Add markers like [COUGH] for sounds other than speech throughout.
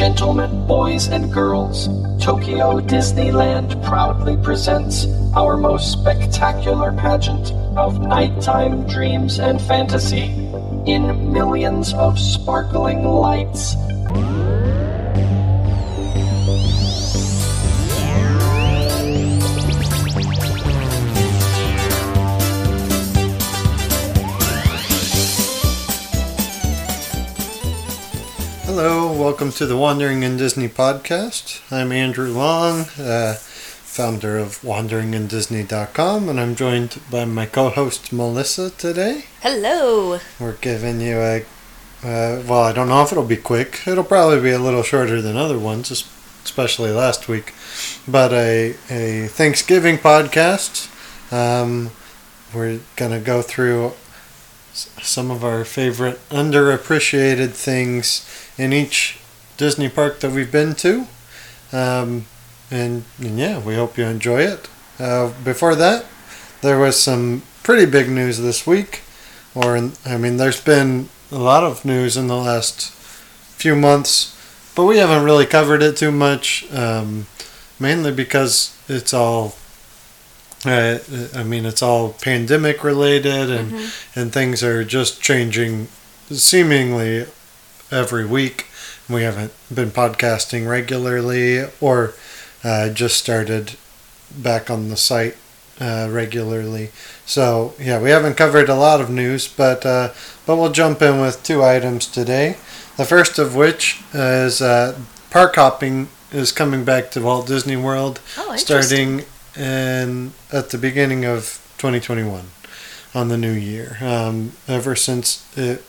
Gentlemen, boys and girls, Tokyo Disneyland proudly presents our most spectacular pageant of nighttime dreams and fantasy in millions of sparkling lights. Hello, welcome to the Wandering in Disney podcast. I'm Andrew Long, uh, founder of wanderingindisney.com, and I'm joined by my co host Melissa today. Hello. We're giving you a, uh, well, I don't know if it'll be quick. It'll probably be a little shorter than other ones, especially last week, but a, a Thanksgiving podcast. Um, we're going to go through some of our favorite underappreciated things in each Disney park that we've been to. Um, and, and yeah, we hope you enjoy it. Uh, before that, there was some pretty big news this week. Or, in, I mean, there's been a lot of news in the last few months, but we haven't really covered it too much, um, mainly because it's all. Uh, I mean, it's all pandemic related, and and things are just changing, seemingly every week. We haven't been podcasting regularly, or uh, just started back on the site uh, regularly. So yeah, we haven't covered a lot of news, but uh, but we'll jump in with two items today. The first of which is uh, park hopping is coming back to Walt Disney World Oh, starting in at the beginning of 2021 on the new year. Um, ever since it,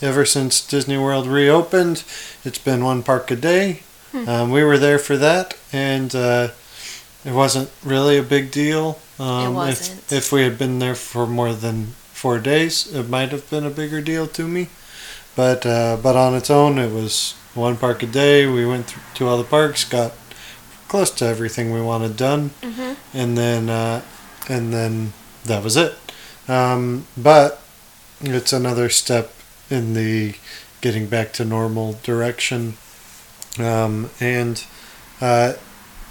ever since Disney World reopened, it's been one park a day. Hmm. Um, we were there for that, and uh, it wasn't really a big deal. Um, wasn't. If, if we had been there for more than four days, it might have been a bigger deal to me. But uh, but on its own, it was one park a day. We went through to all the parks, got close to everything we wanted done, Mhm. and then uh, and then that was it. Um, but it's another step in the getting back to normal direction. Um, and uh,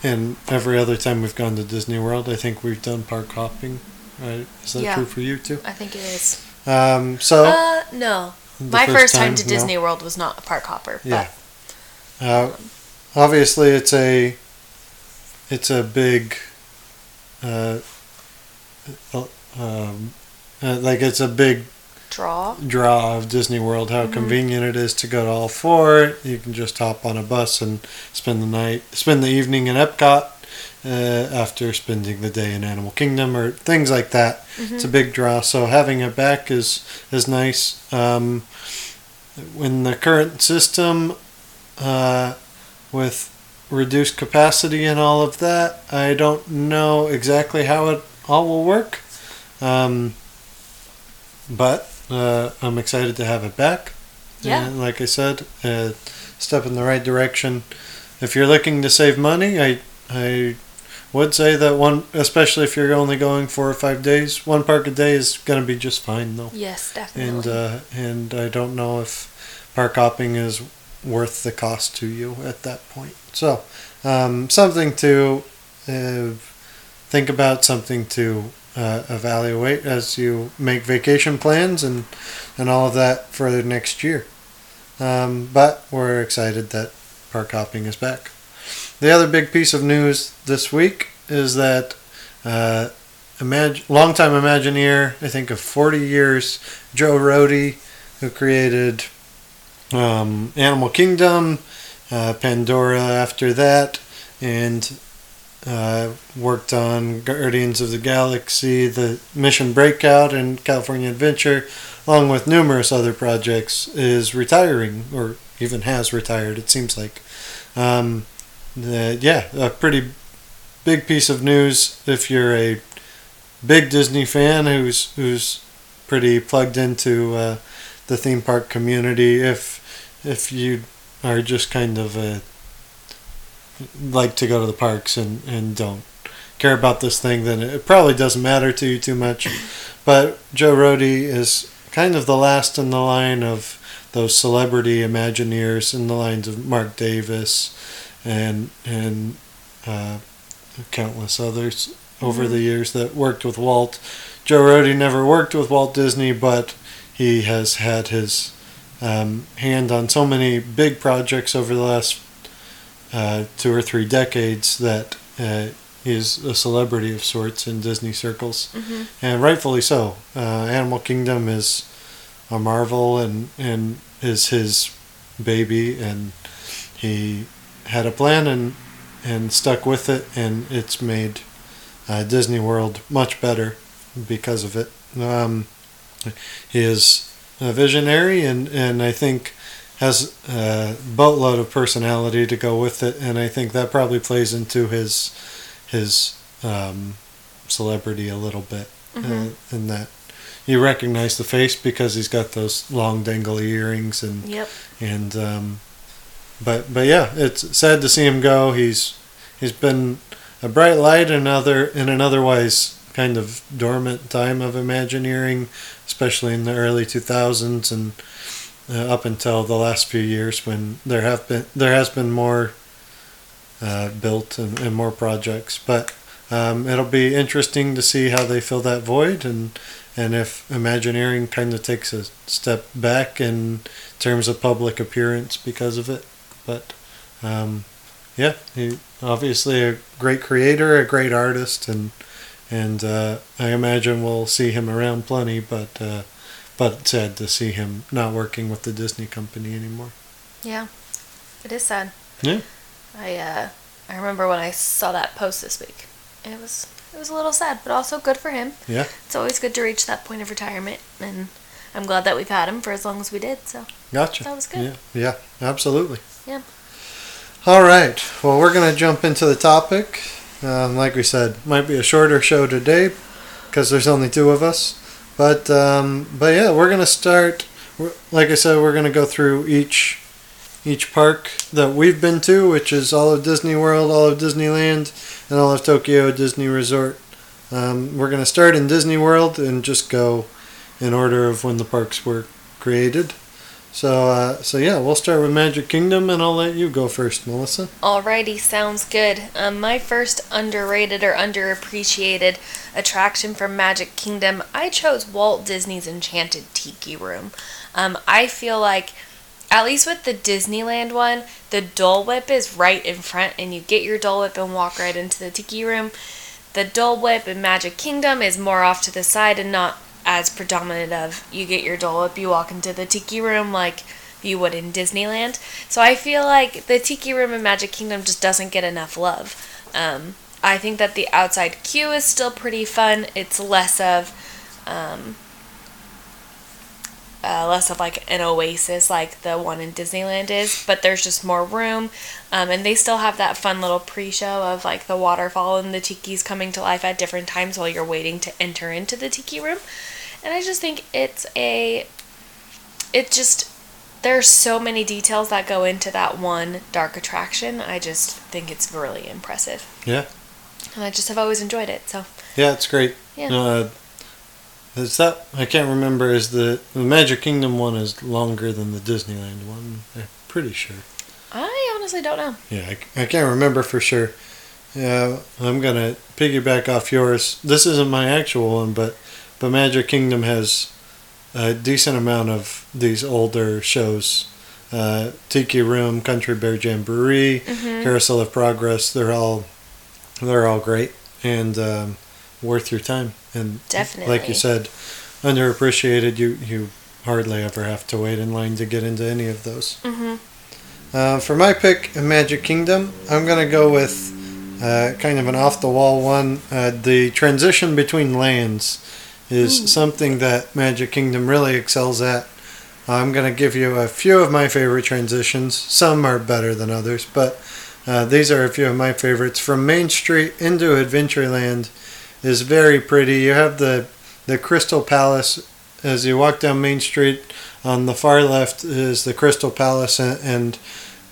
and every other time we've gone to Disney World, I think we've done park hopping. Right? Is that Yeah. true for you too? I think it is. Um, so Uh, no. My first, time, to no? Disney World was not a park hopper. Yeah. Uh, obviously, it's a it's a big, uh, uh, um, uh, like it's a big draw. draw of Disney World. How Mhm. convenient it is to go to all four. You can just hop on a bus and spend the night, spend the evening in Epcot. Uh, after spending the day in Animal Kingdom or things like that, it's a big draw. So having it back is is nice. Um, in the current system, uh, with reduced capacity and all of that, I don't know exactly how it all will work. Um, but uh, I'm excited to have it back. Yeah. And like I said, uh, step in the right direction. If you're looking to save money, I I would say that one, especially if you're only going four or five days, one park a day is going to be just fine though Yes, definitely. and uh, and I don't know if park hopping is worth the cost to you at that point. So um, something to uh, think about, something to uh, evaluate as you make vacation plans and and all of that for the next year. Um, but we're excited that park hopping is back. The other big piece of news this week is that uh, imag- longtime Imagineer, I think of 40 years, Joe Rohde, who created um, Animal Kingdom, uh, Pandora after that, and uh, worked on Guardians of the Galaxy, the Mission Breakout, and California Adventure, along with numerous other projects, is retiring, or even has retired, it seems like. Um, yeah, a pretty big piece of news if you're a big Disney fan who's who's pretty plugged into uh, the theme park community. If if you are just kind of a like to go to the parks and, and don't care about this thing, then it probably doesn't matter to you too much. But Joe Rohde is kind of the last in the line of those celebrity Imagineers in the lines of Marc Davis and and uh, countless others over the years that worked with Walt. Joe Rohde never worked with Walt Disney, but he has had his um, hand on so many big projects over the last uh, two or three decades that uh, he's a celebrity of sorts in Disney circles, Mhm. and rightfully so. Uh, Animal Kingdom is a marvel and and is his baby, and he had a plan and and stuck with it, and it's made uh, Disney World much better because of it. Um, he is a visionary, and and I think has a boatload of personality to go with it, and I think that probably plays into his his um, celebrity a little bit, Mhm. uh, in that you recognize the face because he's got those long dangly earrings and Yep. and um, but but yeah, it's sad to see him go. He's he's been a bright light in other in an otherwise kind of dormant time of Imagineering, especially in the early two thousands and uh, up until the last few years when there have been there has been more uh, built and, and more projects. But um, it'll be interesting to see how they fill that void and and if Imagineering kind of takes a step back in terms of public appearance because of it. But um, yeah, he obviously a great creator, a great artist, and and uh, I imagine we'll see him around plenty. But uh, but sad to see him not working with the Disney company anymore. Yeah. It is sad. Yeah. I uh I remember when I saw that post this week. It was it was a little sad, but also good for him. Yeah. It's always good to reach that point of retirement and I'm glad that we've had him for as long as we did, so Gotcha. That was good. Yeah, yeah, absolutely. Yeah. All right. Well, we're going to jump into the topic. Um, like we said, might be a shorter show today because there's only two of us. But um, but yeah, we're to start. Like I said, we're to go through each each park that we've been to, which is all of Disney World, all of Disneyland, and all of Tokyo Disney Resort. Um, we're to start in Disney World and just go in order of when the parks were created. So, uh, so yeah, we'll start with Magic Kingdom, and I'll let you go first, Melissa. Alrighty, sounds good. Um, my first underrated or underappreciated attraction from Magic Kingdom, I chose Walt Disney's Enchanted Tiki Room. Um, I feel like, at least with the Disneyland one, the Dole Whip is right in front, and you get your Dole Whip and walk right into the Tiki Room. The Dole Whip in Magic Kingdom is more off to the side and not as predominant of you get your Dole Whip, you walk into the Tiki Room like you would in Disneyland. So I feel like the Tiki Room in Magic Kingdom just doesn't get enough love. Um, I think that the outside queue is still pretty fun. It's less of, um, uh, less of like an oasis like the one in Disneyland is, but there's just more room, um, and they still have that fun little pre-show of like the waterfall and the tiki's coming to life at different times while you're waiting to enter into the tiki room, and I just think it's a, it just there's so many details that go into that one dark attraction. I just think it's really impressive. Yeah. And I just have always enjoyed it. So Yeah, it's great. Yeah. Uh, is that I can't remember? Is the the Magic Kingdom one is longer than the Disneyland one? I'm pretty sure. I honestly don't know. Yeah, I, I can't remember for sure. Yeah, I'm gonna piggyback off yours. This isn't my actual one, but but Magic Kingdom has a decent amount of these older shows. Uh, Tiki Room, Country Bear Jamboree, Mhm. Carousel of Progress. They're all they're all great and um, worth your time. And like you said, underappreciated. You you hardly ever have to wait in line to get into any of those. Mhm. Uh, for my pick in Magic Kingdom, I'm going to go with uh, kind of an off the wall one. Uh, the transition between lands is something that Magic Kingdom really excels at. I'm going to give you a few of my favorite transitions. Some are better than others, but uh, these are a few of my favorites. From Main Street into Adventureland is very pretty. You have the the Crystal Palace as you walk down Main Street. On the far left is the Crystal Palace, and, and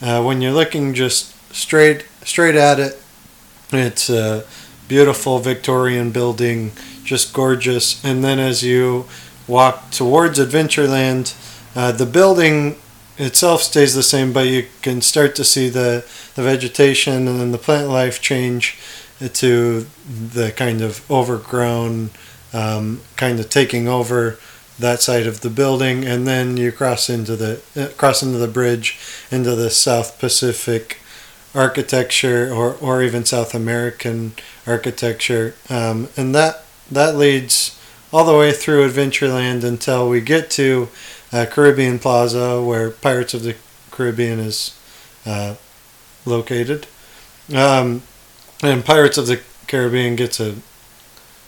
uh, when you're looking just straight straight at it, it's a beautiful Victorian building, just gorgeous. And then as you walk towards Adventureland, Uh, the building itself stays the same, but you can start to see the, the vegetation and then the plant life change to the kind of overgrown, um, kind of taking over that side of the building, and then you cross into the uh, cross into the bridge into the South Pacific architecture or, or even South American architecture, um, and that that leads all the way through Adventureland until we get to uh, Caribbean Plaza, where Pirates of the Caribbean is uh, located. Um, and Pirates of the Caribbean gets a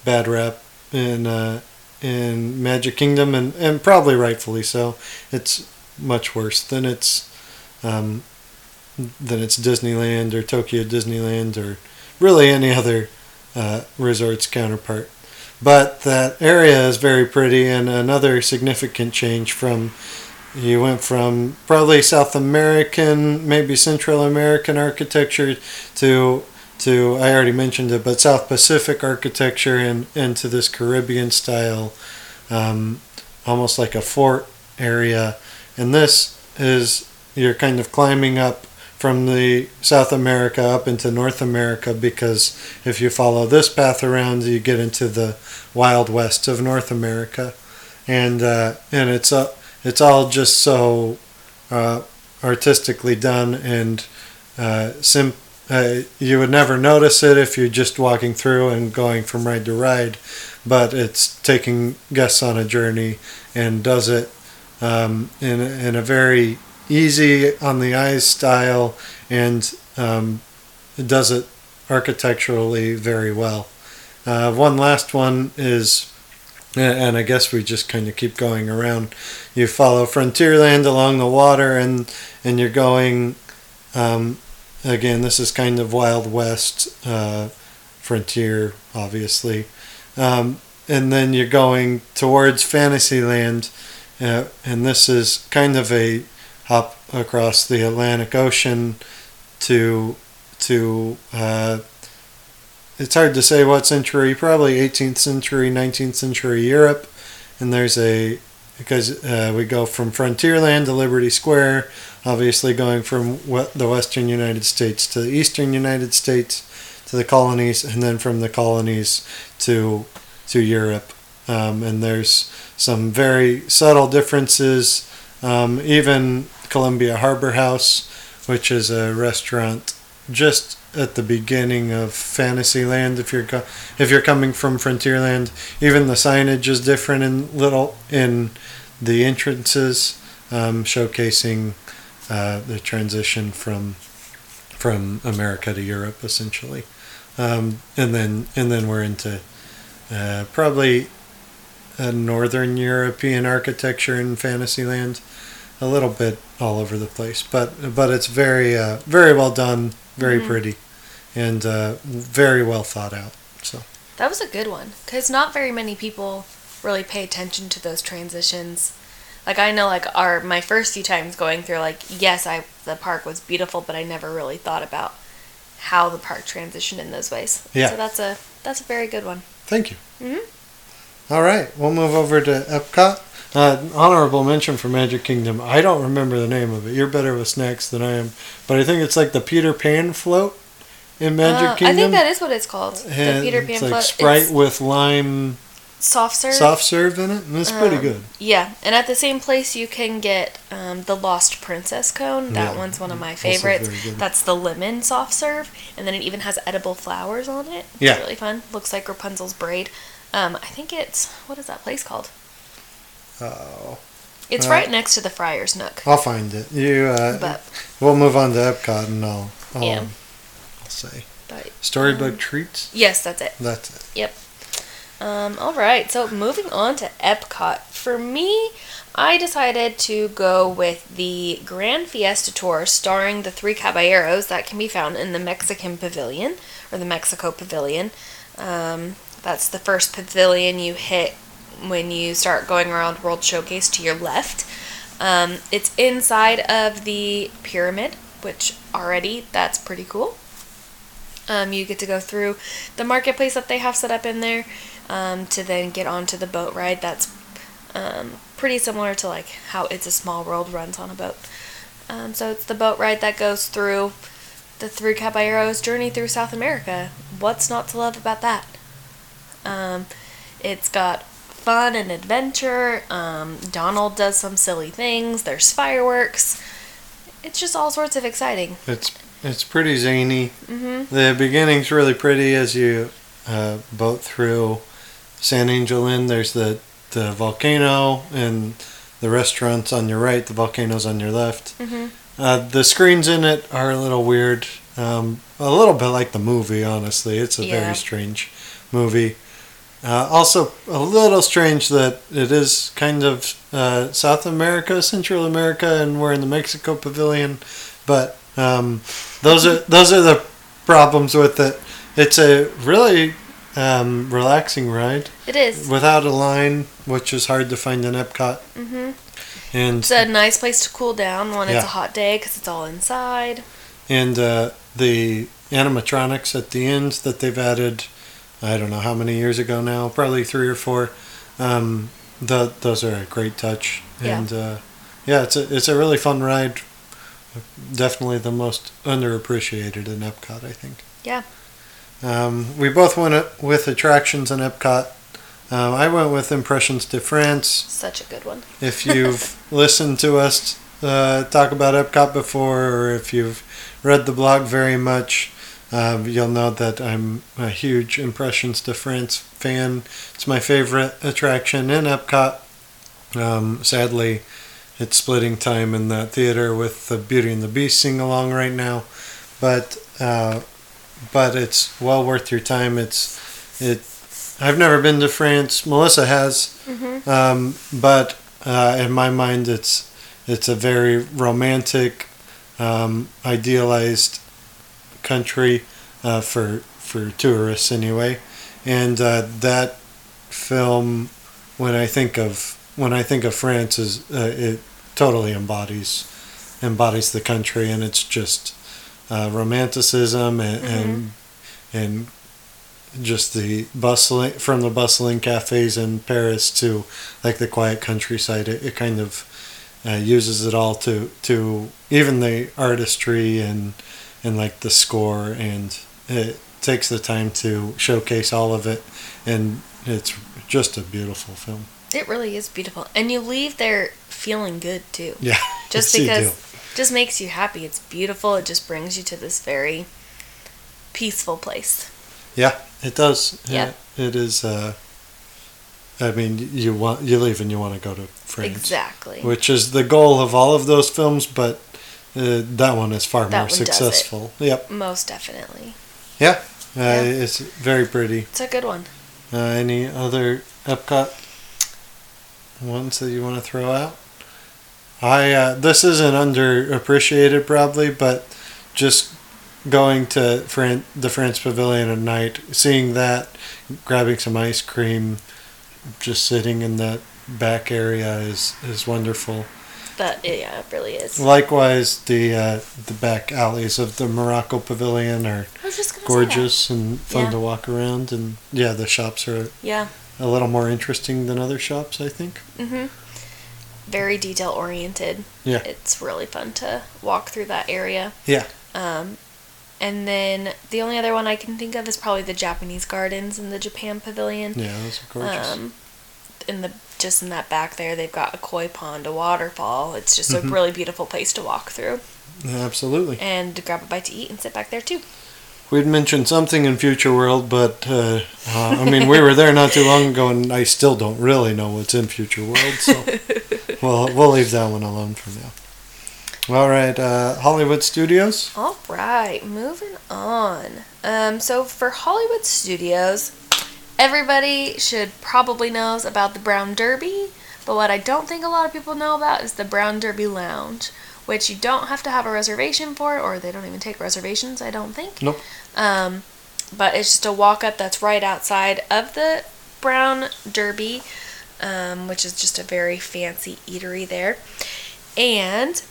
bad rap in uh, in Magic Kingdom, and, and probably rightfully so. It's much worse than its um, than its Disneyland or Tokyo Disneyland or really any other uh, resort's counterpart. But that area is very pretty, and another significant change from you went from probably South American, maybe Central American architecture to to I already mentioned it, but South Pacific architecture and, into this Caribbean style, um, almost like a fort area. And this is you're kind of climbing up from the South America up into North America because if you follow this path around, you get into the Wild West of North America, and uh, and it's uh, it's all just so uh, artistically done and uh, sim- uh, you would never notice it if you're just walking through and going from ride to ride, but it's taking guests on a journey and does it um, in, in a very easy on the eyes style and um, it does it architecturally very well. Uh, one last one is, and I guess we just kind of keep going around. You follow Frontierland along the water, and and you're going um, again, this is kind of Wild West uh, frontier, obviously. Um, and then you're going towards Fantasyland, uh, and this is kind of a hop across the Atlantic Ocean to to. Uh, it's hard to say what century, probably 18th century, 19th century Europe, and there's a because uh, we go from Frontierland to Liberty Square, obviously going from the western United States to the eastern United States to the colonies, and then from the colonies to to Europe. Um, and there's some very subtle differences. Um, even Columbia Harbor House, which is a restaurant just at the beginning of Fantasyland. If you're co- if you're coming from Frontierland, even the signage is different in little in the entrances, um, showcasing uh, the transition from from America to Europe, essentially, um, and then and then we're into uh, probably a northern European architecture in Fantasyland, a little bit all over the place, but but it's very uh, very well done, very mm-hmm. pretty, and uh, very well thought out. So that was a good one because not very many people really pay attention to those transitions. Like I know, like our my first few times going through, like yes, I the park was beautiful, but I never really thought about how the park transitioned in those ways. Yeah. So that's a that's a very good one. Thank you. Mm-hmm. All right, we'll move over to Epcot. Uh, honorable mention for Magic Kingdom. I don't remember the name of it. You're better with snacks than I am, but I think it's like the Peter Pan float in Magic uh, Kingdom. I think that is what it's called. And the Peter Pan it's like float. Sprite it's with lime soft serve. Soft serve in it, and it's um, pretty good. Yeah, and at the same place you can get um, the Lost Princess cone. That yeah, one's one of my favorites. That's the lemon soft serve, and then it even has edible flowers on it. It's yeah, really fun. Looks like Rapunzel's braid. Um, I think it's what is that place called? Oh. It's uh, right next to the Friar's Nook. I'll find it. You. Uh, but we'll move on to Epcot, and I'll. I'll yeah. Say. But, Storybook um, treats. Yes, that's it. That's it. Yep. Um, all right, so moving on to Epcot. For me, I decided to go with the Grand Fiesta Tour starring the three caballeros that can be found in the Mexican Pavilion or the Mexico Pavilion. Um, that's the first pavilion you hit when you start going around World Showcase to your left. Um, it's inside of the pyramid, which already that's pretty cool. Um, you get to go through the marketplace that they have set up in there um, to then get onto the boat ride. That's Um, pretty similar to like how It's a Small World runs on a boat. Um, so it's the boat ride that goes through the Three Caballeros journey through South America. What's not to love about that? Um, it's got fun and adventure. Um, Donald does some silly things. There's fireworks. It's just all sorts of exciting. It's it's pretty zany. Mm-hmm. The beginning's really pretty as you uh, boat through San Angel Inn. There's the the volcano and the restaurants on your right. The volcano's on your left. Mm-hmm. Uh, the screens in it are a little weird. Um, a little bit like the movie, honestly. It's a Yeah. very strange movie. Uh, also, a little strange that it is kind of uh, South America, Central America, and we're in the Mexico Pavilion. But um, those are those are the problems with it. It's a really um, relaxing ride It is. without a line, which is hard to find in Epcot. hmm And It's a nice place to cool down when it's a hot day because it's all inside. and uh, the animatronics at the end that they've added i don't know how many years ago now probably three or four um, the, those are a great touch Yeah. and uh, yeah it's a, it's a really fun ride definitely the most underappreciated in epcot i think Yeah. um, we both went with attractions in epcot um, i went with impressions de france Such a good one. [LAUGHS] if you've listened to us uh, talk about Epcot before, or if you've read the blog very much, um, you'll know that I'm a huge Impressions de France fan. It's my favorite attraction in Epcot. Um, sadly, it's splitting time in that theater with the Beauty and the Beast sing along right now, but uh, but it's well worth your time. It's it. I've never been to France. Melissa has. hmm Um, but uh, in my mind, it's it's a very romantic, um, idealized country uh, for for tourists anyway, and uh, that film, when I think of when I think of France, is uh, it totally embodies embodies the country, and it's just uh, romanticism and, and and just the bustling from the bustling cafes in Paris to like the quiet countryside. It, it kind of uh, uses it all to to even the artistry and and like the score, and it takes the time to showcase all of it, and it's just a beautiful film. It really is beautiful, and you leave there feeling good too. [LAUGHS] Yeah, [LAUGHS] Just because do. just makes you happy. It's beautiful. It just brings you to this very peaceful place. Yeah, it does. Yeah. It- it is. Uh, I mean, you want you leave and you want to go to France. Exactly. which is the goal of all of those films, but uh, that one is far That more one does it. successful. Yep. Most definitely. Uh, Yeah. It's very pretty. It's a good one. Uh, any other Epcot ones that you want to throw out? I uh, this isn't underappreciated probably, but just going to Fran- the France Pavilion at night, seeing that, grabbing some ice cream, just sitting in that back area is is wonderful. But yeah, it really is. Likewise, the uh, the back alleys of the Morocco Pavilion are I was just gonna gorgeous and fun Yeah. to walk around, and yeah, the shops are Yeah. a little more interesting than other shops, I think. Mm-hmm. Very detail oriented. Yeah. It's really fun to walk through that area. Yeah. Um, and then the only other one I can think of is probably the Japanese gardens in the Japan Pavilion. Yeah, those are gorgeous. Um, in the just in that back there, they've got a koi pond, a waterfall. It's just Mhm. a really beautiful place to walk through Yeah, absolutely. and grab a bite to eat and sit back there too. We'd mentioned something in Future World, but uh, uh, I mean, we were there not too long ago, and I still don't really know what's in Future World, so [LAUGHS] we'll we'll leave that one alone for now. All right, uh, Hollywood Studios. All right, moving on. Um, so for Hollywood Studios, everybody should probably knows about the Brown Derby, but what I don't think a lot of people know about is the Brown Derby Lounge, which you don't have to have a reservation for, or they don't even take reservations. I don't think. Nope. Um, but it's just a walk up that's right outside of the Brown Derby, um, which is just a very fancy eatery there, and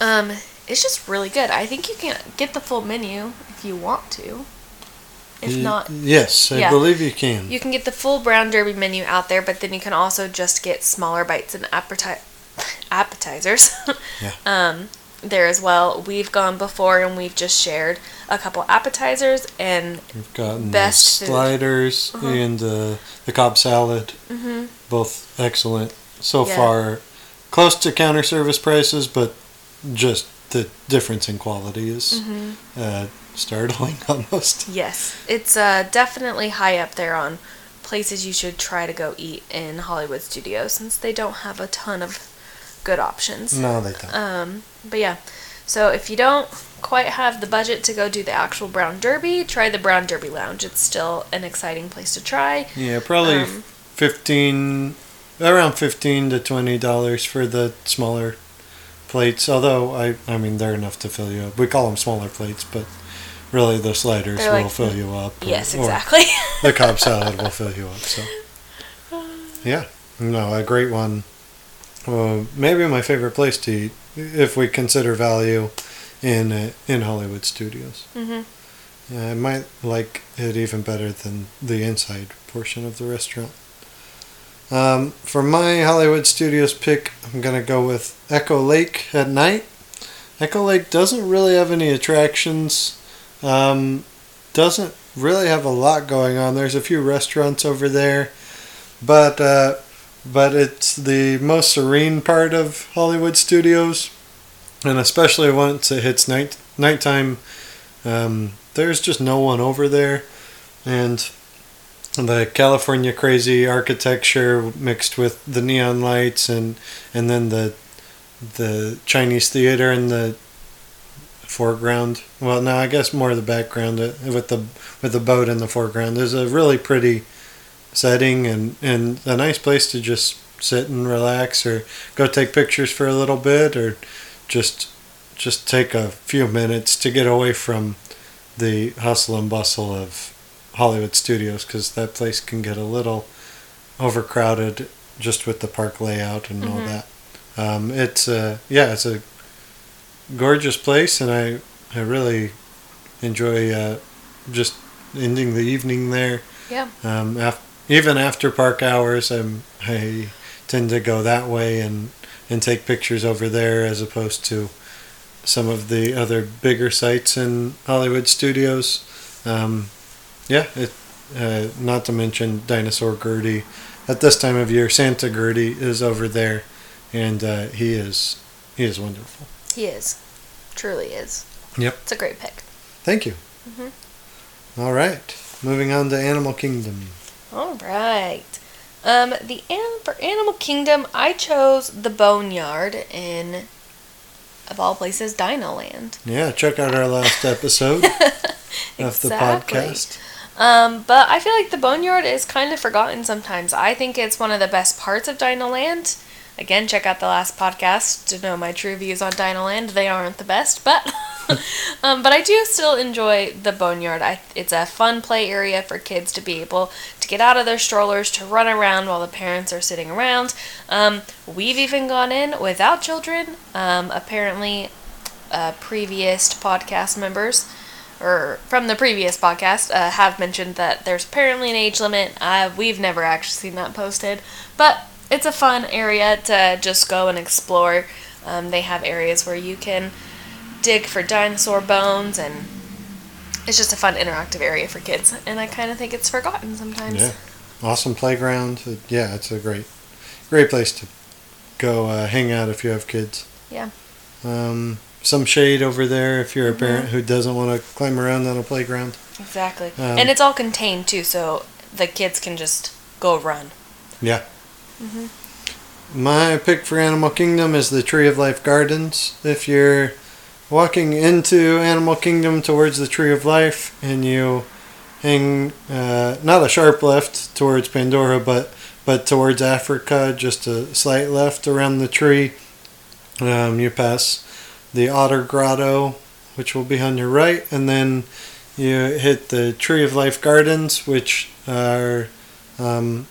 um, it's just really good. I think you can get the full menu if you want to. If not, yes, I Yeah. believe you can. you can get the full brown derby menu out there, but then you can also just get smaller bites and appeti- appetizers. [LAUGHS] Yeah. Um, there as well. We've gone before and we've just shared a couple appetizers and We've gotten Best the sliders Uh-huh. and uh, the Cobb salad, mhm, both excellent so Yeah. far. Close to counter service prices, but just the difference in quality is mhm. uh, startling [LAUGHS] almost. yes, it's uh, definitely high up there on places you should try to go eat in Hollywood Studios since they don't have a ton of good options. No, they don't. Um, but yeah, so if you don't quite have the budget to go do the actual Brown Derby, try the Brown Derby Lounge. It's still an exciting place to try. yeah, probably um, fifteen, around fifteen to twenty dollars for the smaller plates. Although I, I mean, they're enough to fill you up. We call them smaller plates, but really the sliders They're will like- fill you up. Yes, or exactly. [LAUGHS] the Cobb salad will fill you up. So, yeah, no, a great one. Well, maybe my favorite place to eat, if we consider value, in uh, in Hollywood studios. hmm Yeah, I might like it even better than the inside portion of the restaurant. Um, for my Hollywood Studios pick, I'm gonna go with Echo Lake at night. Echo Lake doesn't really have any attractions. Um, doesn't really have a lot going on. There's a few restaurants over there, but uh, but it's the most serene part of Hollywood Studios, and especially once it hits night nighttime. Um, there's just no one over there, and the California crazy architecture mixed with the neon lights and and then the the Chinese theater and the foreground. Well, no, I guess more the background uh, with the with the boat in the foreground. There's a really pretty setting and and a nice place to just sit and relax or go take pictures for a little bit or just just take a few minutes to get away from the hustle and bustle of Hollywood studios because that place can get a little overcrowded just with the park layout and all Mhm. that. Um, it's a, yeah, it's a gorgeous place, and I I really enjoy uh, just ending the evening there. Yeah. Um, af- even after park hours, I'm I tend to go that way and and take pictures over there as opposed to some of the other bigger sites in Hollywood studios. Um, yeah, it, uh, not to mention Dinosaur Gertie. At this time of year, Santa Gertie is over there, and uh, he is he is wonderful. He is. Truly is. Yep. It's a great pick. Thank you. Mhm. All right, moving on to Animal Kingdom. All right. Um, the an- for Animal Kingdom, I chose the Boneyard in, of all places, Dino Land. Yeah, check out our last episode [LAUGHS] of the Exactly. podcast. Um, but I feel like the Boneyard is kind of forgotten sometimes. I think it's one of the best parts of Dino Land. Again, check out the last podcast to know my true views on Dinoland. They aren't the best, but [LAUGHS] um, but I do still enjoy the Boneyard. I, it's a fun play area for kids to be able to get out of their strollers to run around while the parents are sitting around. Um, we've even gone in without children. Um, apparently, uh, previous podcast members or from the previous podcast uh, have mentioned that there's apparently an age limit. Uh, we've never actually seen that posted, but it's a fun area to just go and explore. Um, they have areas where you can dig for dinosaur bones, and it's just a fun interactive area for kids. And I kind of think it's forgotten sometimes. Yeah, awesome playground. Yeah, it's a great, great place to go uh, hang out if you have kids. Yeah. Um, some shade over there if you're a Mhm. parent who doesn't want to climb around on a playground. Exactly. Um, and it's all contained too, so the kids can just go run. Yeah. Mhm. My pick for Animal Kingdom is the Tree of Life Gardens. If you're walking into Animal Kingdom towards the Tree of Life and you hang uh, not a sharp left towards Pandora, but but towards Africa, just a slight left around the tree, um, you pass the Otter Grotto, which will be on your right, and then you hit the Tree of Life Gardens, which are um,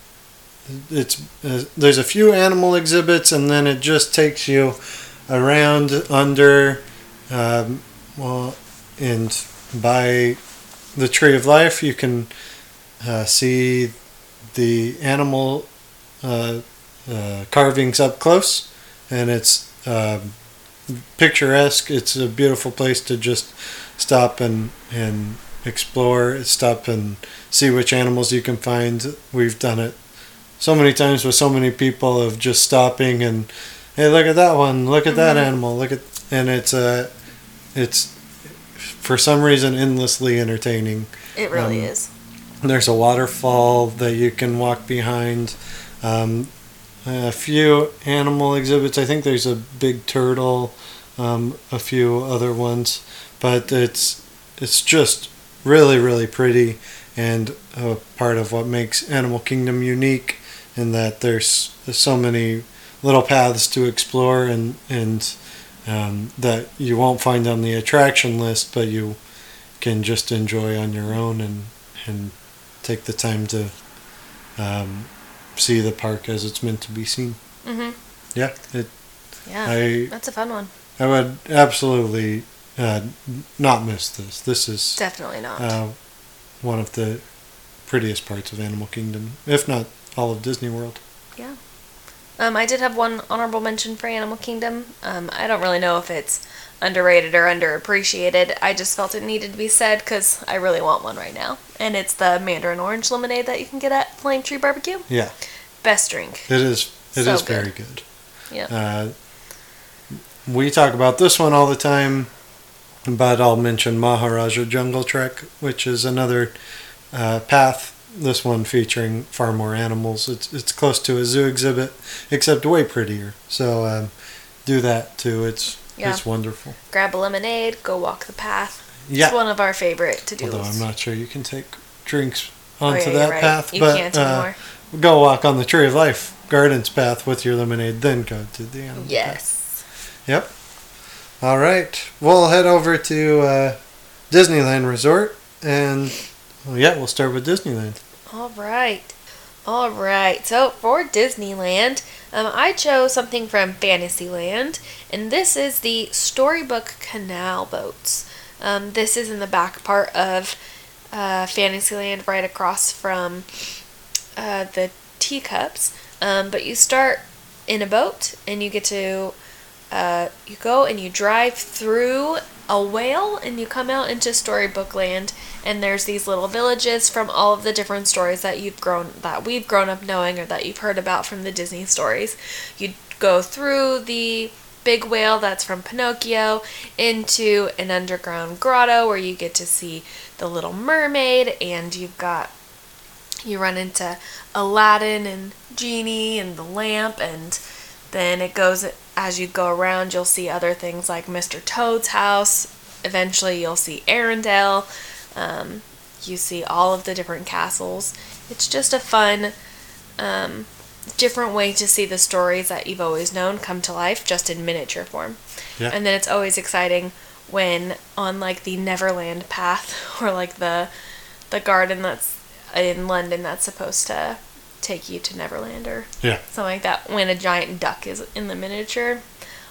it's uh, there's a few animal exhibits, and then it just takes you around under, um, well, and by the Tree of Life, you can uh, see the animal uh, uh, carvings up close, and it's um, picturesque. It's a beautiful place to just stop and and explore, stop and see which animals you can find. We've done it so many times with so many people of just stopping and hey, look at that one, look at that Mhm. animal, look at and it's uh, it's for some reason endlessly entertaining. It really Um, is. There's a waterfall that you can walk behind. Um, a few animal exhibits. I think there's a big turtle, um, a few other ones, but it's it's just really really pretty and a part of what makes Animal Kingdom unique in that there's, there's so many little paths to explore and and um, that you won't find on the attraction list, but you can just enjoy on your own and and take the time to um, see the park as it's meant to be seen. hmm Yeah, it, Yeah, I that's a fun one. I would absolutely uh, not miss this. This is Definitely not. uh, one of the prettiest parts of Animal Kingdom, if not all of Disney World. Yeah. Um, I did have one honorable mention for Animal Kingdom. Um, I don't really know if it's underrated or underappreciated. I just felt it needed to be said because I really want one right now. And it's the Mandarin Orange Lemonade that you can get at Flame Tree Barbecue. Yeah, Best drink. it is. It is So good. very good. Yeah. Uh, we talk about this one all the time, but I'll mention Maharaja Jungle Trek, which is another uh, path. This one featuring far more animals. It's it's close to a zoo exhibit, except way prettier. So um, do that too. It's Yeah. it's wonderful. Grab a lemonade, go walk the path. Yeah. It's one of our favorite to do Although I'm not sure you can take drinks Oh, onto yeah, that right. path, You but can't uh, anymore. go walk on the Tree of Life Gardens path with your lemonade, then go to the animal path. Yes. Yep. All right. We'll head over to uh, Disneyland Resort, and well, yeah, we'll start with Disneyland. All right. All right. So for Disneyland, um, I chose something from Fantasyland, and this is the Storybook Canal Boats. Um, this is in the back part of uh, Fantasyland, right across from uh, the teacups. Um, but you start in a boat, and you get to uh, you go and you drive through a whale, and you come out into Storybook Land, and there's these little villages from all of the different stories that you've grown that we've grown up knowing or that you've heard about from the Disney stories. You go through the big whale that's from Pinocchio into an underground grotto where you get to see the little mermaid and you've got you run into Aladdin and Genie and the lamp and then it goes as you go around you'll see other things like Mr. Toad's house. Eventually you'll see Arendelle. Um, you see all of the different castles. It's just a fun um, different way to see the stories that you've always known come to life just in miniature form. Yeah. And then it's always exciting when on like the Neverland path [LAUGHS] or like the the garden that's in London that's supposed to take you to Neverland or Yeah. something like that when a giant duck is in the miniature.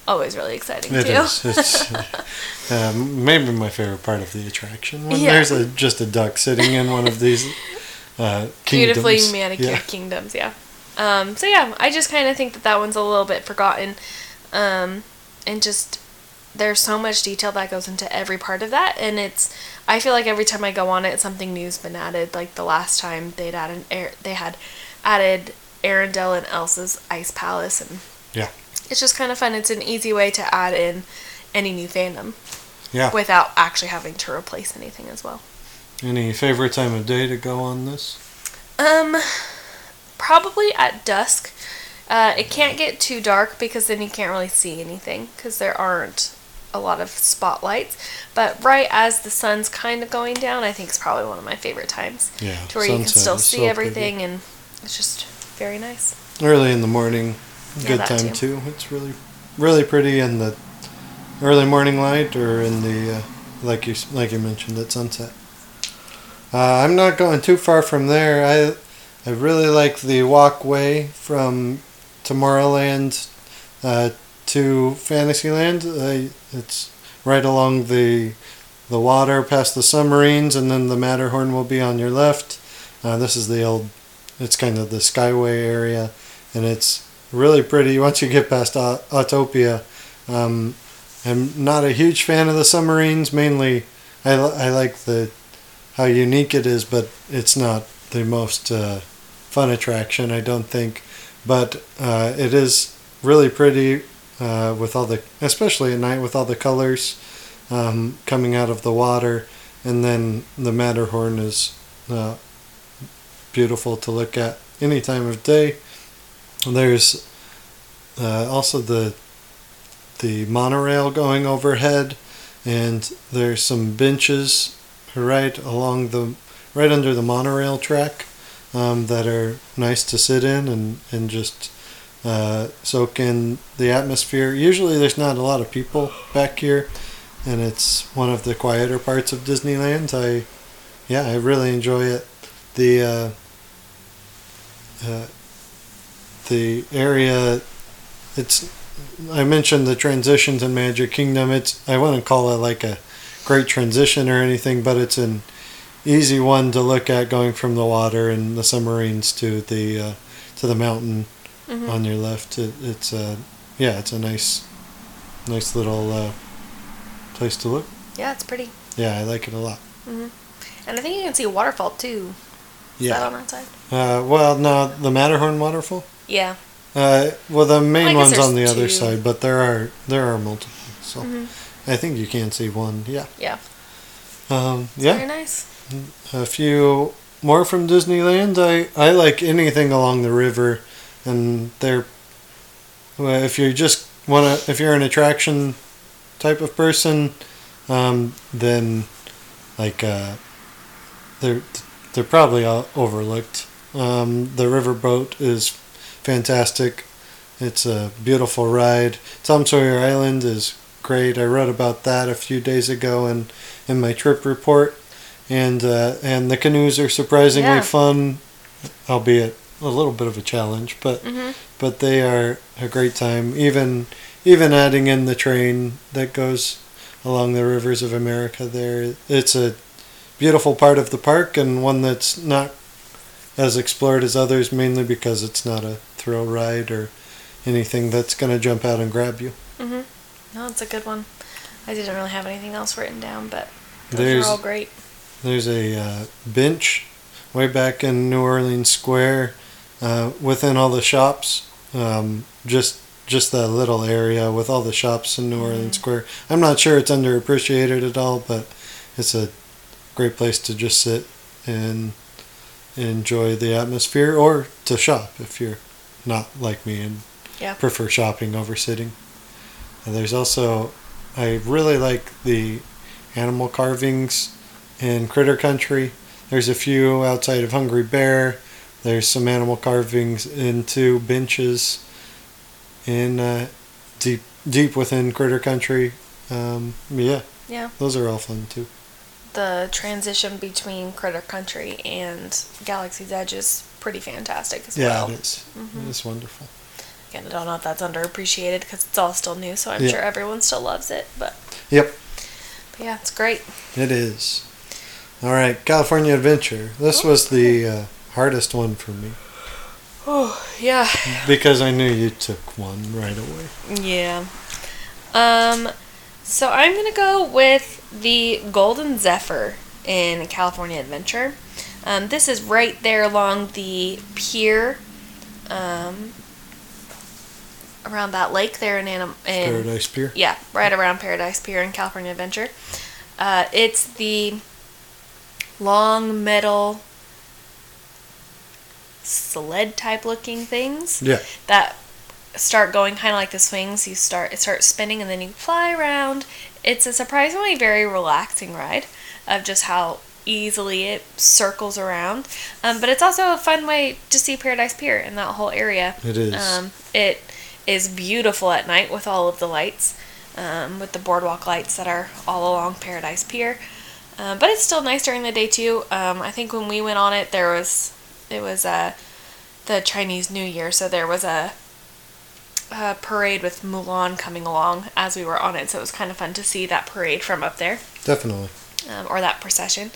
Always really exciting It too. is. It's [LAUGHS] uh, maybe my favorite part of the attraction. When Yeah. there's a, just a duck sitting in one of these [LAUGHS] uh, beautifully manicured Yeah. kingdoms yeah um, so yeah i just kind of think that that one's a little bit forgotten um, and just there's so much detail that goes into every part of that and it's i feel like every time i go on it something new's been added like the last time they'd added air they had added arendelle and elsa's ice palace and Yeah. it's just kind of fun it's an easy way to add in any new fandom Yeah. without actually having to replace anything as well Any favorite time of day to go on this? Um, probably at dusk. Uh, it can't get too dark because then you can't really see anything because there aren't a lot of spotlights. But right as the sun's kind of going down, I think it's probably one of my favorite times Yeah. to where you can still see so pretty. everything and it's just very nice. Early in the morning, good that time too. too. It's really, really pretty in the early morning light or in the uh, like you like you mentioned at sunset. Uh, I'm not going too far from there. I I really like the walkway from Tomorrowland uh, to Fantasyland. Uh, it's right along the the water past the submarines, and then the Matterhorn will be on your left. Uh, this is the old, it's kind of the Skyway area, and it's really pretty once you get past Autopia. Um, I'm not a huge fan of the submarines. Mainly, I, I like the how unique it is, but it's not the most uh, fun attraction. I don't think, but uh, it is really pretty uh, with all the, especially at night with all the colors um, coming out of the water, and then the Matterhorn is uh, beautiful to look at any time of day. There's uh, also the the monorail going overhead, and there's some benches right along the right under the monorail track um, that are nice to sit in and and just uh, soak in the atmosphere. Usually, there's not a lot of people back here, and it's one of the quieter parts of Disneyland. I yeah, I really enjoy it. The uh, uh, the area it's I mentioned the transitions in Magic Kingdom. It's I wouldn't call it like a great transition or anything, but it's an easy one to look at going from the water and the submarines to the uh, to the mountain Mhm. on your left. It, it's a yeah, it's a nice nice little uh, place to look. Yeah, it's pretty. Yeah, I like it a lot. And I think you can see a waterfall too. Is that Yeah. on that side? Uh, well, no, the Matterhorn waterfall. Yeah. Uh, well, the main guess one's on the there's other side, but there are there are multiple. So Mhm. I think you can see one. Yeah. Yeah. Um, yeah. Very nice. a few more from Disneyland. I, I like anything along the river, and they're well, if you just wanna if you're an attraction type of person, um, then like uh, they're they're probably all overlooked. Um, the riverboat is fantastic. It's a beautiful ride. Tom Sawyer Island is great. I wrote about that a few days ago in, in my trip report and uh, and the canoes are surprisingly Yeah. fun, albeit a little bit of a challenge, but hmm but they are a great time. Even even adding in the train that goes along the rivers of America, there it's a beautiful part of the park and one that's not as explored as others, mainly because it's not a thrill ride or anything that's going to jump out and grab you. hmm No, it's a good one. I didn't really have anything else written down, but those There's are all great. There's a uh, bench way back in New Orleans Square, uh, within all the shops. Um, just just that little area with all the shops in New Orleans Square. I'm not sure it's underappreciated at all, but it's a great place to just sit and enjoy the atmosphere, or to shop if you're not like me and Yeah. prefer shopping over sitting. And there's also, I really like the animal carvings in Critter Country. There's a few outside of Hungry Bear. There's some animal carvings into benches in uh, deep deep within Critter Country. Um, yeah, Yeah. those are all fun too. The transition between Critter Country and Galaxy's Edge is pretty fantastic as Yeah, well. it is. Mhm. It's wonderful. Again, I don't know if that's underappreciated because it's all still new, so I'm Yeah. sure everyone still loves it. But, Yep, but yeah, it's great. it is. All right, California Adventure. This was the uh, hardest one for me Oh, yeah. because I knew you took one right away. Yeah. Um, so I'm gonna go with the Golden Zephyr in California Adventure. Um, this is right there along the pier, um, around that lake there in Anim- in Paradise Pier. yeah, right around Paradise Pier in California Adventure. Uh, it's the long metal sled type looking things Yeah, that start going kind of like the swings. You start it starts spinning and then you fly around. It's a surprisingly very relaxing ride of just how easily it circles around. Um, but it's also a fun way to see Paradise Pier and that whole area. it is. Um, it is beautiful at night with all of the lights, um, with the boardwalk lights that are all along Paradise Pier. Um, but it's still nice during the day too. Um, I think when we went on it, there was it was uh, the Chinese New Year, so there was a uh, parade with Mulan coming along as we were on it, so it was kind of fun to see that parade from up there, Definitely. um, or that procession.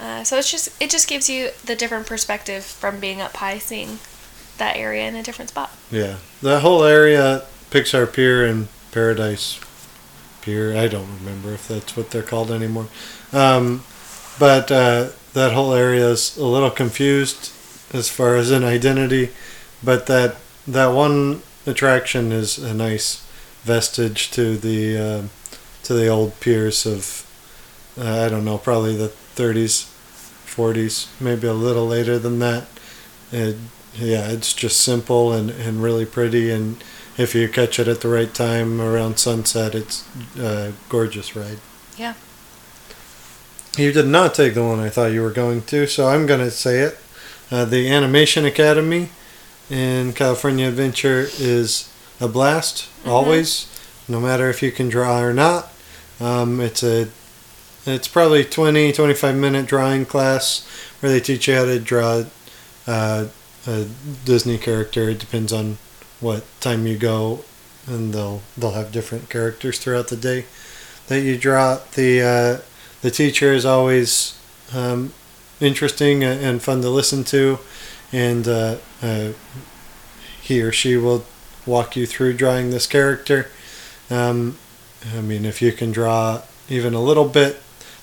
Uh, so it's just it just gives you the different perspective from being up high, seeing that area in a different spot. Yeah. That whole area, Pixar Pier and Paradise Pier, I don't remember if that's what they're called anymore. Um, but uh, that whole area is a little confused as far as an identity. But that that one attraction is a nice vestige to the uh, to the old piers of uh, I don't know, probably the 30s, 40s, maybe a little later than that. It, yeah, it's just simple and, and really pretty. And if you catch it at the right time around sunset, it's a gorgeous ride. Yeah. You did not take the one I thought you were going to, so I'm going to say it. Uh, the Animation Academy in California Adventure is a blast, always, no matter if you can draw or not. Um, it's a it's probably 20 25 minute drawing class where they teach you how to draw uh, a Disney character. It depends on what time you go, and they'll they'll have different characters throughout the day that you draw. The uh, the teacher is always um, interesting and and fun to listen to, and uh, uh, he or she will walk you through drawing this character. Um, I mean, if you can draw even a little bit,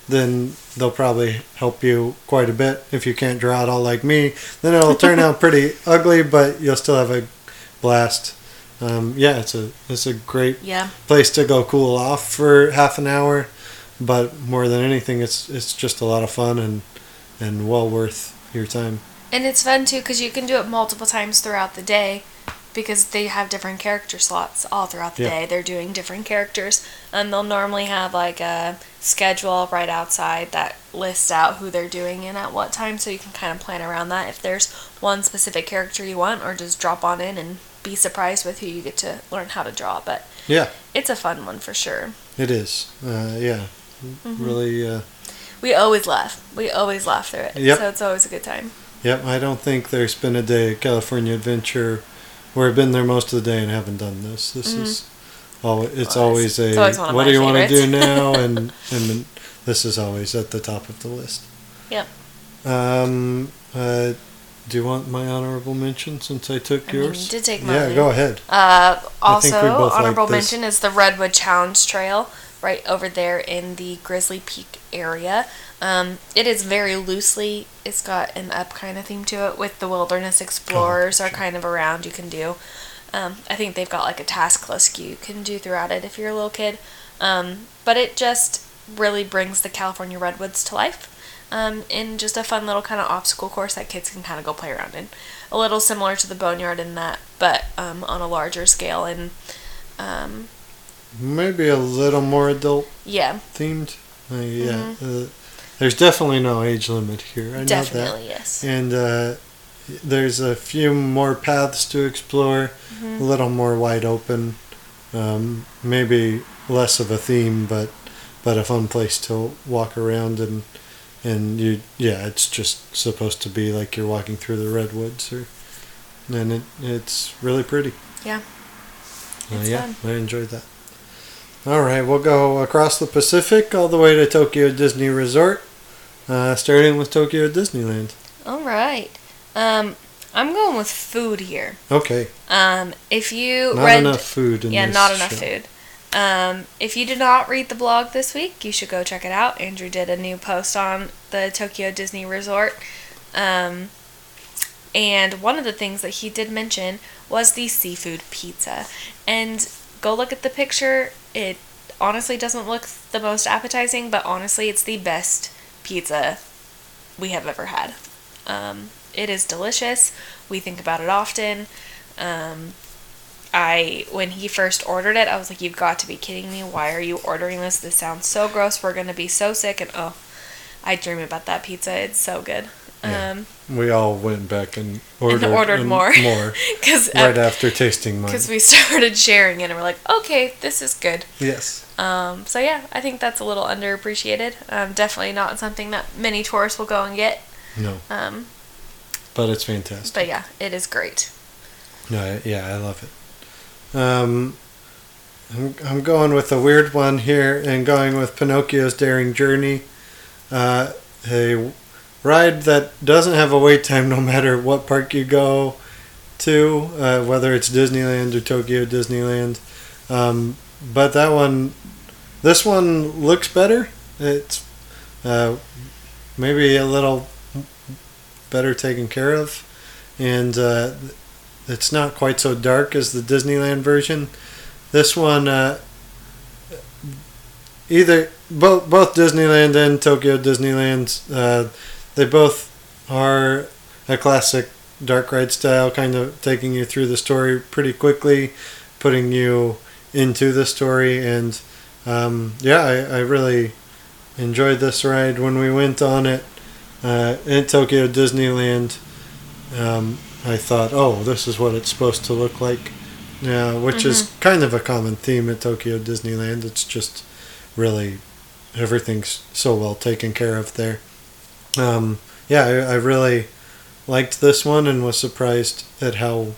then they'll probably help you quite a bit. If you can't draw at all like me, then it'll turn out [LAUGHS] pretty ugly, but you'll still have a blast. Um, yeah, it's a it's a great Yeah. place to go cool off for half an hour, but more than anything, it's it's just a lot of fun and and well worth your time. And it's fun too because you can do it multiple times throughout the day because they have different character slots all throughout the Yeah. day. They're doing different characters. And they'll normally have like a schedule right outside that lists out who they're doing and at what time so you can kind of plan around that if there's one specific character you want or just drop on in and be surprised with who you get to learn how to draw. But Yeah, it's a fun one for sure. it is. Uh, yeah, really. Uh, We always laugh. We always laugh through it. Yep. So it's always a good time. Yep, I don't think there's been a day at California Adventure where I've been there most of the day and haven't done this. This is all. It's Well, always a. it's always one of what do you want to do [LAUGHS] now? And and this is always at the top of the list. Yep. Um. Uh, do you want my honorable mention since I took I mean, yours? you did take Yeah, go ahead. Uh, I think we also, honorable mention is the Redwood Challenge Trail right over there in the Grizzly Peak area. Um, it is very loosely, it's got an up kind of theme to it with the wilderness explorers are sure. kind of around you can do. Um, I think they've got like a task list you can do throughout it if you're a little kid. Um, but it just really brings the California redwoods to life um, in just a fun little kind of obstacle course that kids can kind of go play around in. A little similar to the Boneyard in that, but um, on a larger scale. And um, Maybe a little more adult yeah, themed. Uh, yeah. Uh, there's definitely no age limit here. I know that. definitely, yes. and uh, there's a few more paths to explore, Mm-hmm. a little more wide open, um, maybe less of a theme, but but a fun place to walk around and and you yeah, it's just supposed to be like you're walking through the redwoods or and it it's really pretty. Yeah. Uh, yeah, fun. I enjoyed that. All right, we'll go across the Pacific all the way to Tokyo Disney Resort, uh, starting with Tokyo Disneyland. All right. Um, I'm going with food here. Okay, Um, if you not read, enough food in yeah, not enough show. food. Um, if you did not read the blog this week, you should go check it out. Andrew did a new post on the Tokyo Disney Resort. Um, and one of the things that he did mention was the seafood pizza. And go look at the picture. It honestly doesn't look the most appetizing, but honestly, it's the best pizza we have ever had. Um, it is delicious. We think about it often. Um, I when he first ordered it, I was like, "You've got to be kidding me! Why are you ordering this? This sounds so gross. We're gonna be so sick." And oh, I dream about that pizza. It's so good. Yeah. Um, We all went back and ordered, ordered more. more [LAUGHS] because right after tasting mine. because we [LAUGHS] started sharing it, and we're like, "Okay, this is good." Yes. Um, so yeah, I think that's a little underappreciated. Um, definitely not something that many tourists will go and get. No, Um, but it's fantastic. but yeah, it is great. No, yeah, I love it. Um, I'm, I'm going with a weird one here and going with Pinocchio's Daring Journey. Uh, a ride that doesn't have a wait time no matter what park you go to, uh, whether it's Disneyland or Tokyo Disneyland. Um, but that one, this one looks better. It's uh, maybe a little better taken care of, and uh, it's not quite so dark as the Disneyland version. This one, uh, either both both Disneyland and Tokyo Disneyland, uh, they both are a classic dark ride style, kind of taking you through the story pretty quickly, putting you into the story, and um, yeah, I, I really enjoyed this ride when we went on it uh, in Tokyo Disneyland. Um, I thought, oh, this is what it's supposed to look like, yeah, which is kind of a common theme at Tokyo Disneyland. It's just really everything's so well taken care of there. Um, yeah, I, I really liked this one and was surprised at how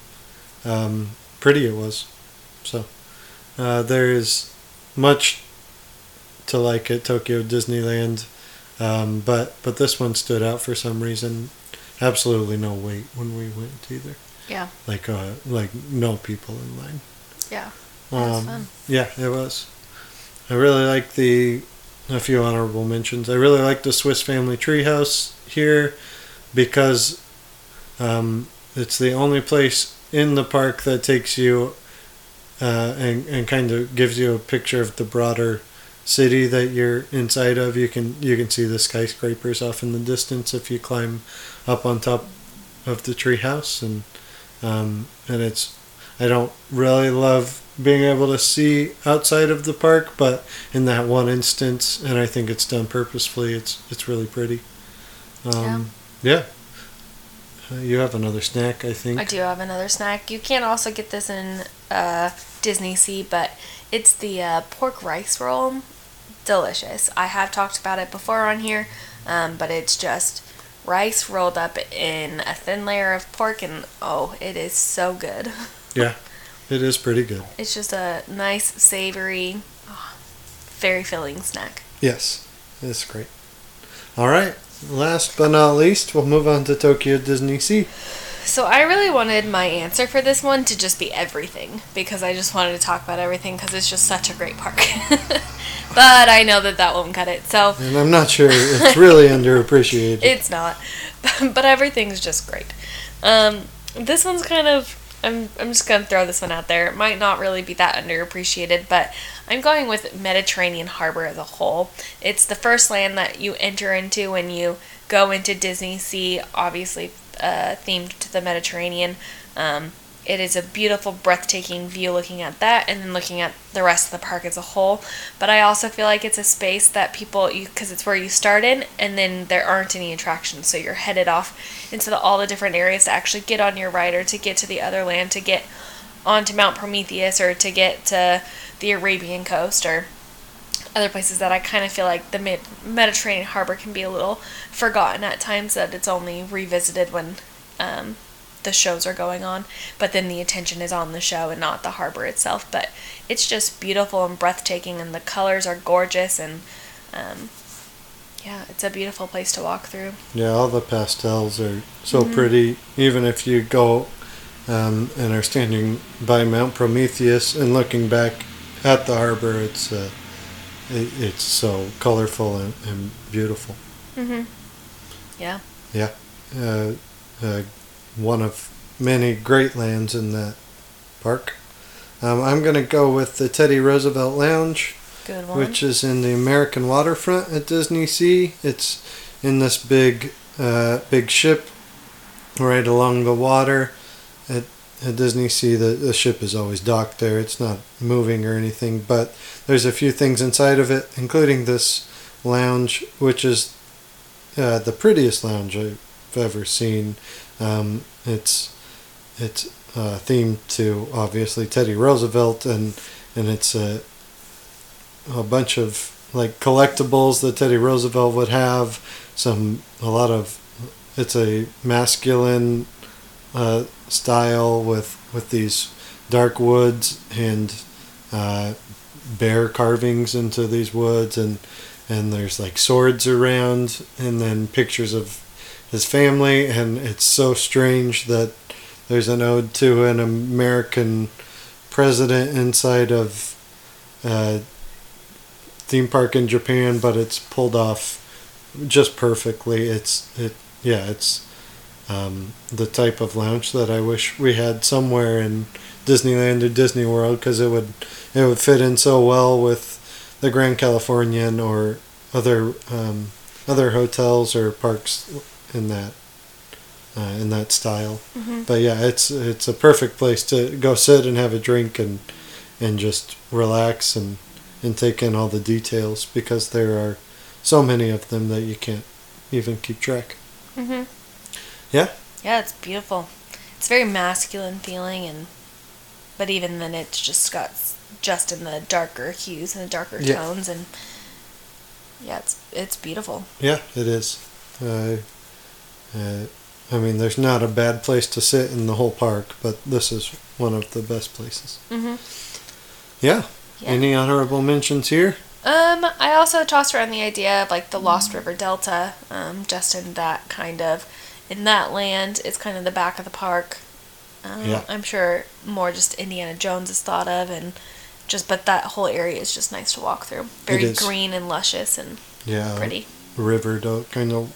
um, pretty it was. So uh, there is much to like at Tokyo Disneyland, um, but but this one stood out for some reason. Absolutely no wait when we went either. Yeah. Like uh, like no people in line. Yeah. was Um, fun. yeah, it was. I really like the a few honorable mentions. I really like the Swiss Family Treehouse here because um, it's the only place in the park that takes you uh, and and kind of gives you a picture of the broader city that you're inside of. You can you can see the skyscrapers off in the distance if you climb up on top of the treehouse and um, and it's I don't really love being able to see outside of the park, but in that one instance, and I think it's done purposefully, it's it's really pretty. Um, yeah. Uh, you have another snack, I think. I do have another snack. You can also get this in uh, Disney Sea, but it's the uh, pork rice roll. Delicious. I have talked about it before on here, um, but it's just rice rolled up in a thin layer of pork, and oh, it is so good. [LAUGHS] Yeah, it is pretty good. It's just a nice, savory, oh, very filling snack. Yes, it's great. All right. Last but not least, we'll move on to Tokyo Disney Sea. So I really wanted my answer for this one to just be everything because I just wanted to talk about everything because it's just such a great park. [LAUGHS] but I know that that won't cut it. So And I'm not sure it's really underappreciated. it's not. [LAUGHS] but everything's just great. Um, this one's kind of I'm I'm just gonna throw this one out there. It might not really be that underappreciated, but I'm going with Mediterranean Harbor as a whole. It's the first land that you enter into when you go into Disney Sea, obviously uh, themed to the Mediterranean. Um, it is a beautiful, breathtaking view looking at that and then looking at the rest of the park as a whole. But I also feel like it's a space that people, because it's where you start in and then there aren't any attractions. So you're headed off into the, all the different areas to actually get on your ride or to get to the other land, to get onto Mount Prometheus or to get to the Arabian coast or other places that I kind of feel like the Mediterranean harbor can be a little forgotten at times, that it's only revisited when um, the shows are going on, but then the attention is on the show and not the harbor itself. But it's just beautiful and breathtaking, and the colors are gorgeous, and um, yeah, it's a beautiful place to walk through. Yeah, all the pastels are so pretty. Even if you go um, and are standing by Mount Prometheus and looking back at the harbor, it's uh, it, it's so colorful and, and beautiful. Mm-hmm. Yeah. Yeah, uh, uh, one of many great lands in that park. Um, I'm going to go with the Teddy Roosevelt Lounge which is in the American waterfront at Disney Sea. It's in this big, uh, big ship right along the water. At, at Disney Sea, the, the ship is always docked there. It's not moving or anything, but there's a few things inside of it, including this lounge, which is uh, the prettiest lounge I've ever seen. Um, it's it's uh, themed to obviously Teddy Roosevelt, and and it's a a bunch of like collectibles that Teddy Roosevelt would have. Some a lot of it's a masculine uh, style with with these dark woods and uh, bear carvings into these woods and and there's like swords around and then pictures of his family and it's so strange that there's an ode to an American president inside of a theme park in Japan but it's pulled off just perfectly. It's it yeah it's um, the type of lounge that I wish we had somewhere in Disneyland or Disney World because it would it would fit in so well with the Grand Californian or other um, other hotels or parks in that uh, in that style. Mhm. But yeah, it's it's a perfect place to go sit and have a drink and and just relax and and take in all the details because there are so many of them that you can't even keep track. Mm-hmm. Yeah. Yeah, it's beautiful. It's very masculine feeling, and but even then, it's just got just in the darker hues and the darker Yeah. tones, and yeah, it's it's beautiful. Yeah, it is. Uh, uh, I mean, there's not a bad place to sit in the whole park, but this is one of the best places. Mm-hmm. Yeah. Yeah. Any honorable mentions here? Um, I also tossed around the idea of like the Lost River Delta, um, just in that kind of in that land. It's kind of the back of the park. Um, Yeah. I'm sure more just Indiana Jones is thought of, and just but that whole area is just nice to walk through. Very green and luscious and Yeah. pretty. River, do kind of.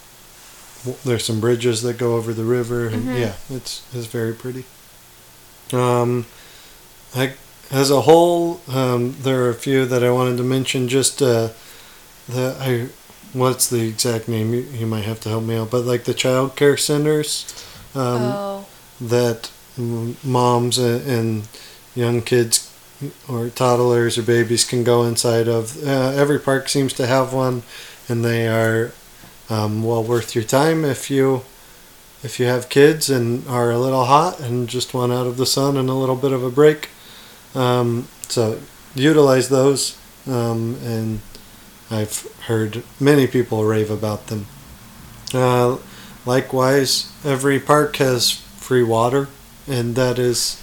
There's some bridges that go over the river, and Mhm. yeah, it's it's very pretty. Um, I as a whole, um, there are a few that I wanted to mention. Just uh, the I, what's the exact name? You, you might have to help me out, but like the child care centers. Um, oh, that m- moms and, and young kids or toddlers or babies can go inside of. Uh, every park seems to have one, and they are um, well worth your time if you if you have kids and are a little hot and just want out of the sun and a little bit of a break. Um, so utilize those, um, and I've heard many people rave about them. Uh, likewise, every park has free water, and that is,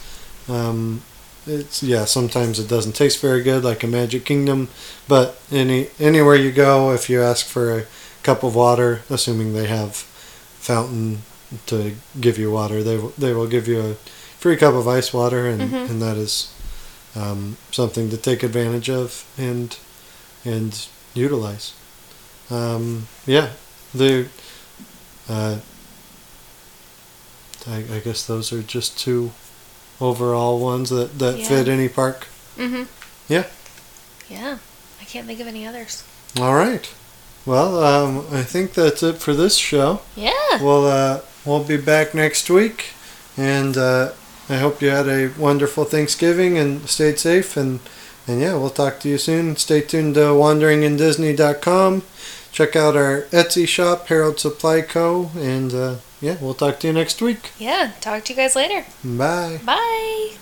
um, it's yeah. Sometimes it doesn't taste very good, like a Magic Kingdom, but any anywhere you go, if you ask for a cup of water, assuming they have fountain to give you water, they will- they will give you a free cup of ice water, and Mhm. and that is um, something to take advantage of and and utilize. Um, yeah, the uh, I, I guess those are just two overall ones that, that Yeah. fit any park. mm-hmm. Yeah. Yeah, I can't think of any others. All right. Well, um, I think that's it for this show. Yeah. We'll uh, we'll be back next week, and uh, I hope you had a wonderful Thanksgiving and stayed safe. And and yeah, we'll talk to you soon. Stay tuned to wanderingindisney.com. Check out our Etsy shop, Harold Supply Co. And uh, yeah, we'll talk to you next week. Yeah. Talk to you guys later. Bye. Bye.